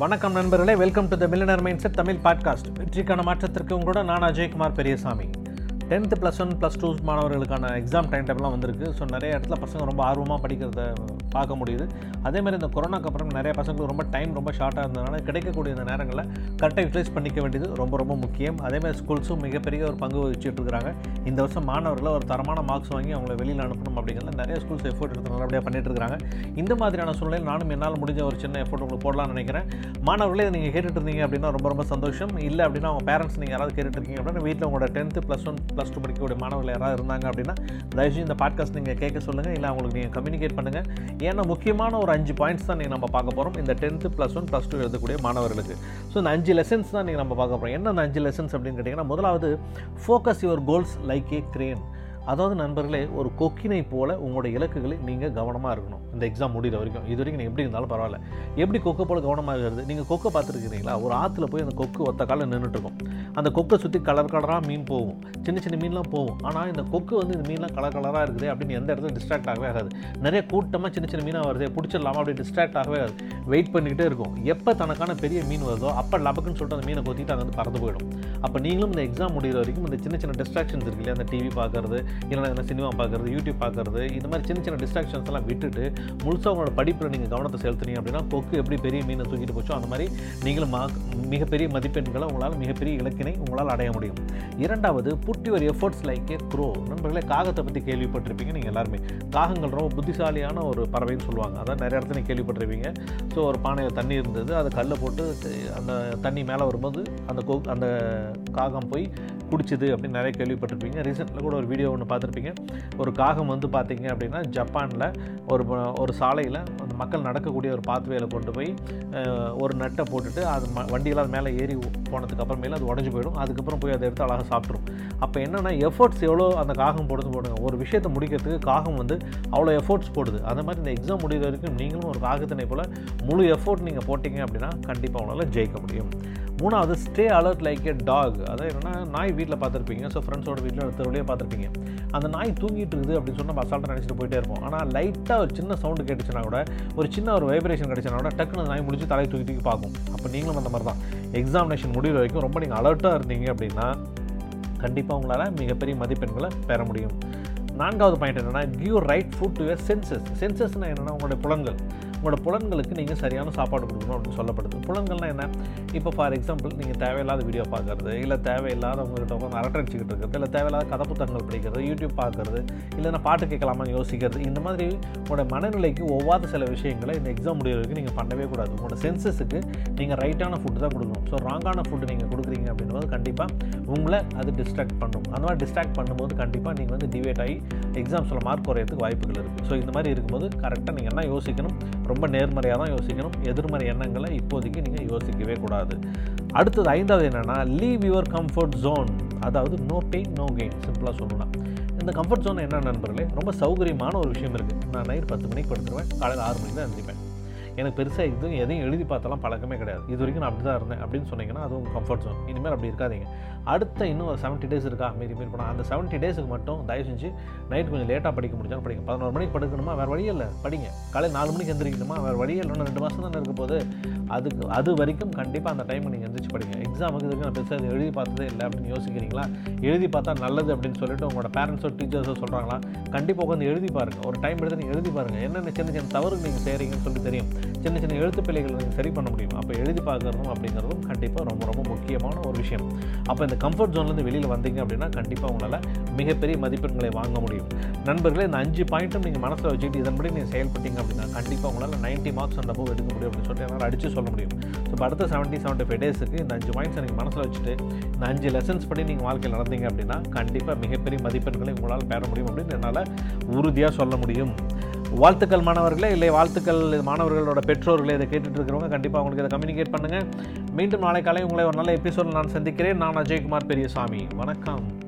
வணக்கம் நண்பர்களே welcome to the millionaire mindset Tamil podcast வெற்றிக்கான மாற்றத்திற்கு உங்களோட நான் Ajaykumar Periyasamy. Tenth plus one plus two மாணவர்களுக்கான எக்ஸாம் டைம் டேபிள்லாம் வந்திருக்கு. ஸோ நிறைய இடத்துல பசங்க ரொம்ப ஆர்வமாக படிக்கிறத பார்க்க முடியுது. அதேமாதிரி இந்த கொரோனாக்கு அப்புறம் நிறைய பசங்களுக்கு ரொம்ப டைம் ரொம்ப ஷார்ட்டாக இருந்ததுனால கிடைக்கக்கூடிய இந்த நேரங்களில் கரெக்டாக யூட்டிலைஸ் பண்ணிக்க வேண்டியது ரொம்ப ரொம்ப முக்கியம். அதே மாதிரி ஸ்கூல்ஸும் மிகப்பெரிய ஒரு பங்கு வகிச்சுட்டு இருக்கிறாங்க. இந்த வருஷம் மாணவர்களை ஒரு தரமான மார்க்ஸ் வாங்கி அவங்கள வெளியில் அனுப்பணும் அப்படிங்கிறத நிறைய ஸ்கூல்ஸ் எஃபோர்ட் எடுத்து நல்லபடியாக பண்ணிட்டு இருக்காங்க இந்த மாதிரியான சூழ்நிலையில் நானும் என்னால் முடிஞ்ச ஒரு சின்ன எஃபோர்ட் உங்களுக்கு போடலாம்னு நினைக்கிறேன். மாணவர்களே இதை நீங்கள் கேட்டுட்டு இருந்தீங்க அப்படின்னா ரொம்ப ரொம்ப சந்தோஷம். இல்லை அப்படின்னா அவங்க பேரண்ட்ஸ் நீங்கள் யாராவது கேட்டுட்டு இருக்கீங்க அப்படின்னா வீட்டில் உங்களோட tenth plus one plus two படிக்கக்கூடிய மாணவர்கள் யாராவது இருந்தாங்க அப்படின்னா தயவுசெய்து இந்த பாட்காஸ்ட் நீங்கள் கேட்க சொல்லுங்கள் இல்லை அவங்களுக்கு நீங்கள் கம்யூனிகேட் பண்ணுங்கள் ஏன்னா முக்கியமான ஒரு அஞ்சு பாயிண்ட்ஸ் தான் நீங்கள் நம்ம பார்க்க போகிறோம் இந்த tenth plus one plus two எழுதக்கூடிய மாணவர்களுக்கு. ஸோ இந்த அஞ்சு லெசன்ஸ் தான் நீங்கள் நம்ம பார்க்க போகிறோம் என்ன அந்த அஞ்சு லெசன்ஸ் அப்படின்னு கேட்டிங்கன்னா முதலாவது focus your goals like a crane அதாவது நண்பர்களே ஒரு கொக்கினை போல உங்களோட இலக்குகளை நீங்கள் கவனமாக இருக்கணும். இந்த எக்ஸாம் முடிகிற வரைக்கும். இது வரைக்கும் நீங்கள் எப்படி இருந்தாலும் பரவாயில்ல. எப்படி கொக்கை போல கவனமாக இருக்கிறது? நீங்கள் கொக்கை பார்த்துருக்கிறீங்களா? ஒரு ஆற்றுல போய் அந்த கொக்கு ஒத்த காலம் நின்றுட்டுருக்கும் அந்த கொக்கை சுற்றி கலர் கலராக மீன் போகும். சின்ன சின்ன மீன்லாம் போகும். ஆனால் இந்த கொக்கு வந்து இந்த மீன்லாம் கலர் கலராக இருக்குது அப்படின்னு எந்த இடத்துல டிஸ்ட்ராக்ட் ஆகவே ஆகாது. நிறைய கூட்டமாக சின்ன சின்ன மீனாக வருது பிடிச்சிடலாமா அப்படி டிஸ்ட்ராக்ட் ஆகவே ஆகாது. வெயிட் பண்ணிக்கிட்டே இருக்கும். எப்போ தனக்கான பெரிய மீன் வருதோ அப்போ லபக்குன்னு சொல்லிட்டு அந்த மீனை கொத்திட்டு அங்கே வந்து பறந்து போயிடும். அப்போ நீங்களும் இந்த எக்ஸாம் முடிகிற வரைக்கும் இந்த சின்ன சின்ன டிஸ்ட்ராக்ஷன்ஸ் இருக்கு இல்லையா? அந்த டிவி பார்க்குறது இல்லைனா சினிமா பார்க்குறது யூடியூப் பார்க்குறது இந்த மாதிரி சின்ன சின்ன டிஸ்ட்ராக்ஷன்ஸ் எல்லாம் விட்டுட்டு முழுசாக உங்களோட படிப்பில் நீங்கள் கவனத்தை செலுத்துனீங்க அப்படின்னா கொக்கு எப்படி பெரிய மீனை தூக்கிட்டு போச்சோ அந்த மாதிரி நீங்களும் மா மிகப்பெரிய மதிப்பெண்களை உங்களால் மிகப்பெரிய இலக்கினை உங்களால் அடைய முடியும். இரண்டாவது put your efforts like a crow நண்பர்களே காகத்தை பற்றி கேள்விப்பட்டிருப்பீங்க நீங்கள் எல்லாருமே. காகங்கள் ரொம்ப புத்திசாலியான ஒரு பறவைன்னு சொல்லுவாங்க. அதான் நிறைய இடத்துல கேள்விப்பட்டிருப்பீங்க. ஸோ ஒரு பானையில் தண்ணி இருந்தது அதை கல்லை போட்டு அந்த தண்ணி மேலே வரும்போது அந்த கோ அந்த காகம் போய் பிடிச்சிது அப்படின்னு நிறைய கேள்விப்பட்டிருப்பீங்க. ரீசெண்டில் கூட ஒரு வீடியோ ஒன்று பார்த்துருப்பீங்க. ஒரு காகம் வந்து பார்த்தீங்க அப்படின்னா ஜப்பானில் ஒரு ஒரு சாலையில் அந்த மக்கள் நடக்கக்கூடிய ஒரு பாத்வேயில் கொண்டு போய் ஒரு நட்டை போட்டுட்டு அது ம வண்டியெல்லாம் அது மேலே ஏறி போனதுக்கு அப்புறமேல அது உடஞ்சி போயிடும். அதுக்கப்புறம் போய் அதை எடுத்து அழகாக சாப்பிட்ரும் அப்போ என்னென்னா எஃபோர்ட்ஸ் எவ்வளோ அந்த காகம் போடுறது போடுங்க. ஒரு விஷயத்தை முடிக்கிறதுக்கு காகம் வந்து அவ்வளோ எஃபோர்ட்ஸ் போடுது. அந்த மாதிரி இந்த எக்ஸாம் முடிகிற வரைக்கும் நீங்களும் ஒரு காகத்தினை போல் முழு எஃபோர்ட் நீங்கள் போட்டிங்க அப்படின்னா கண்டிப்பாக உங்களால் ஜெயிக்க முடியும். மூணாவது stay alert like a dog அதாவது என்னென்னா நாய் வீட்டில் பார்த்துருப்பீங்க. ஸோ ஃப்ரெண்ட்ஸோட வீட்டில் தெருவிலே பார்த்துருப்பீங்க. அந்த நாய் தூங்கிட்டு இருக்குது அப்படின்னு சொன்னால் நம்ம அசால்ட்டாக நினச்சிட்டு போயிட்டே இருப்போம். ஆனால் லைட்டாக ஒரு சின்ன சவுண்டு கேட்டுச்சுன்னா கூட ஒரு சின்ன ஒரு வைப்ரேஷன் கிடைச்சுனா கூட டக்குன்னு நாய் முடிச்சு தலையை தூக்கி தூக்கி பார்க்கும். அப்போ நீங்களும் அந்த மாதிரி தான் எக்ஸாமினேஷன் முடிவு வரைக்கும் ரொம்ப நீங்கள் அலர்ட்டாக இருந்தீங்க அப்படின்னா கண்டிப்பாக உங்களால் மிகப்பெரிய மதிப்பெண்களை பெற முடியும். நான்காவது பாயிண்ட் என்னென்னா give right food to your senses சென்சஸ்னால் என்னென்னா உங்களுடைய புலன்கள். உங்களோட புலன்களுக்கு நீங்கள் சரியான சாப்பாடு கொடுக்கணும் அப்படின்னு சொல்லப்படுது. புலன்கள்னால் என்ன? இப்போ ஃபார் எக்ஸாம்பிள் நீங்கள் தேவையில்லாத வீடியோ பார்க்குறது இல்லை தேவையில்லாத உங்கள்கிட்ட உட்காந்து அரட்டடிச்சிக்கிட்டு இருக்கிறது இல்லை தேவையில்லாத கதை புத்தகங்கள் படிக்கிறது யூடியூப் பார்க்குறது இல்லைன்னா பாட்டு கேட்கலாமான்னு யோசிக்கிறது இந்த மாதிரி உங்களோட மனநிலைக்கு ஒவ்வாத சில விஷயங்களை இந்த எக்ஸாம் முடிய வரைக்கும் நீங்கள் பண்ணவே கூடாது. உங்களோட சென்சஸுக்கு நீங்கள் ரைட்டான ஃபுட்டு தான் கொடுக்கணும். ஸோ ராங்கான ஃபுட்டு நீங்கள் கொடுக்குறீங்க அப்படின்னும்போது கண்டிப்பாக உங்களை அது டிஸ்ட்ராக்ட் பண்ணும். அந்த மாதிரி டிஸ்ட்ராக்ட் பண்ணும்போது கண்டிப்பாக நீங்கள் வந்து டிவேட் ஆகி எக்ஸாம்ஸில் மார்க் குறையிறதுக்கு வாய்ப்புகள் இருக்குது ஸோ இந்த மாதிரி இருக்கும்போது கரெக்டாக நீங்கள் என்ன யோசிக்கணும்? ரொம்ப நேர்மறையாக தான் யோசிக்கணும். எதிர்மறை எண்ணங்களை இப்போதைக்கு நீங்கள் யோசிக்கவே கூடாது. அடுத்தது ஐந்தாவது என்னென்னா லீவ் யுவர் கம்ஃபர்ட் ஜோன் அதாவது நோ பெயின் நோ கெயின் சிம்பிளாக சொல்லணும்னா. இந்த கம்ஃபர்ட் ஜோன் என்ன நண்பர்களே? ரொம்ப சௌகரியமான ஒரு விஷயம் இருக்குது நான் நைட் பத்து மணிக்கு படுத்துருவேன். காலையில் ஆறு மணிக்கு தான் எழுந்திப்பேன் எனக்கு பெருசாக எதுவும் எதையும் எழுதி பார்த்தாலாம் பழக்கமே கிடையாது. இது வரைக்கும் நான் அப்படி தான் இருந்தேன் அப்படின்னு சொன்னீங்கன்னா அதுவும் கம்ஃபர்ட் ஜோன் இனிமேல் அப்படி இருக்காதீங்க. அடுத்த இன்னும் ஒரு செவன்ட்டி டேஸ் இருக்கா? மீறி மீறி போனால் அந்த செவன்ட்டி டேஸுக்கு மட்டும் தயவு செஞ்சு நைட் கொஞ்சம் லேட்டாக படிக்க முடிஞ்சாலும் படிங்க. பதினோரு மணிக்கு படுக்கணுமா? வேறு வழியே இல்லை. படிங்க. காலையில் நாலு மணிக்கு எந்திரிக்கணுமா? வேறு வழியே இல்லை. ரெண்டு மாதம் தானே இருக்க போது அதுக்கு அது வரைக்கும் கண்டிப்பாக அந்த டைம் நீங்கள் எந்திரிச்சு படிங்க. எக்ஸாமுக்கு இதுக்கு நான் பெருசாக இது எழுதி பார்த்ததே இல்லை அப்படின்னு யோசிக்கிறீங்களா? எழுதி பார்த்தா நல்லது அப்படின்னு சொல்லிட்டு உங்களோட பேரண்ட்ஸோ டீச்சர்ஸோ சொல்கிறாங்களா கண்டிப்பாக உட்காந்து எழுதி பாருங்கள் ஒரு டைம் எடுத்து நீங்கள் எழுதி பாருங்கள் என்னென்ன சின்ன சின்ன தவறு நீங்கள் செய்கிறீங்கன்னு சொல்லி தெரியும். சின்ன சின்ன எழுத்து பிள்ளைகள் வந்து சரி பண்ண முடியும்? அப்போ எழுதி பார்க்குறதும் அப்படிங்கிறதும் கண்டிப்பாக ரொம்ப ரொம்ப முக்கியமான ஒரு விஷயம். அப்போ இந்த கம்ஃபர்ட் ஜோன்லேருந்து வெளியில் வந்தீங்க அப்படின்னா கண்டிப்பாக உங்களால் மிகப்பெரிய மதிப்பெண்களை வாங்க முடியும். நண்பர்களே இந்த அஞ்சு பாயிண்ட்டும் நீங்கள் மனசில் வச்சுக்கிட்டு இதன்படி நீங்கள் செயல்பட்டீங்க அப்படின்னா கண்டிப்பாக உங்களால் 90 மார்க்ஸ் அந்த போக எடுக்க முடியும் அப்படின்னு சொல்லிட்டு என்னால் அடித்து சொல்ல முடியும். ஸோ இப்போ அடுத்த செவன்ட்டி செவன்ட்டி ஃபைவ் டேஸுக்கு இந்த அஞ்சு பாயிண்ட்ஸ் நீங்கள் மனசில் வச்சுட்டு இந்த அஞ்சு லெசன்ஸ் படி நீங்கள் வாழ்க்கையில் நடந்தீங்க அப்படின்னா கண்டிப்பாக மிகப்பெரிய மதிப்பெண்களை உங்களால் பெற முடியும் அப்படின்னு என்னால் உறுதியாக சொல்ல முடியும். வாழ்த்துக்கள் மாணவர்களே. இல்லை வாழ்த்துக்கள் மாணவர்களோட பெற்றோர்களே இதை கேட்டுட்டு இருக்கிறவங்க கண்டிப்பாக அவங்களுக்கு இதை கம்யூனிகேட் பண்ணுங்கள் மீண்டும் நாளை காலை உங்களை ஒரு நல்ல எபிசோடில் நான் சந்திக்கிறேன். நான் அஜய்குமார் பெரியசாமி. வணக்கம்.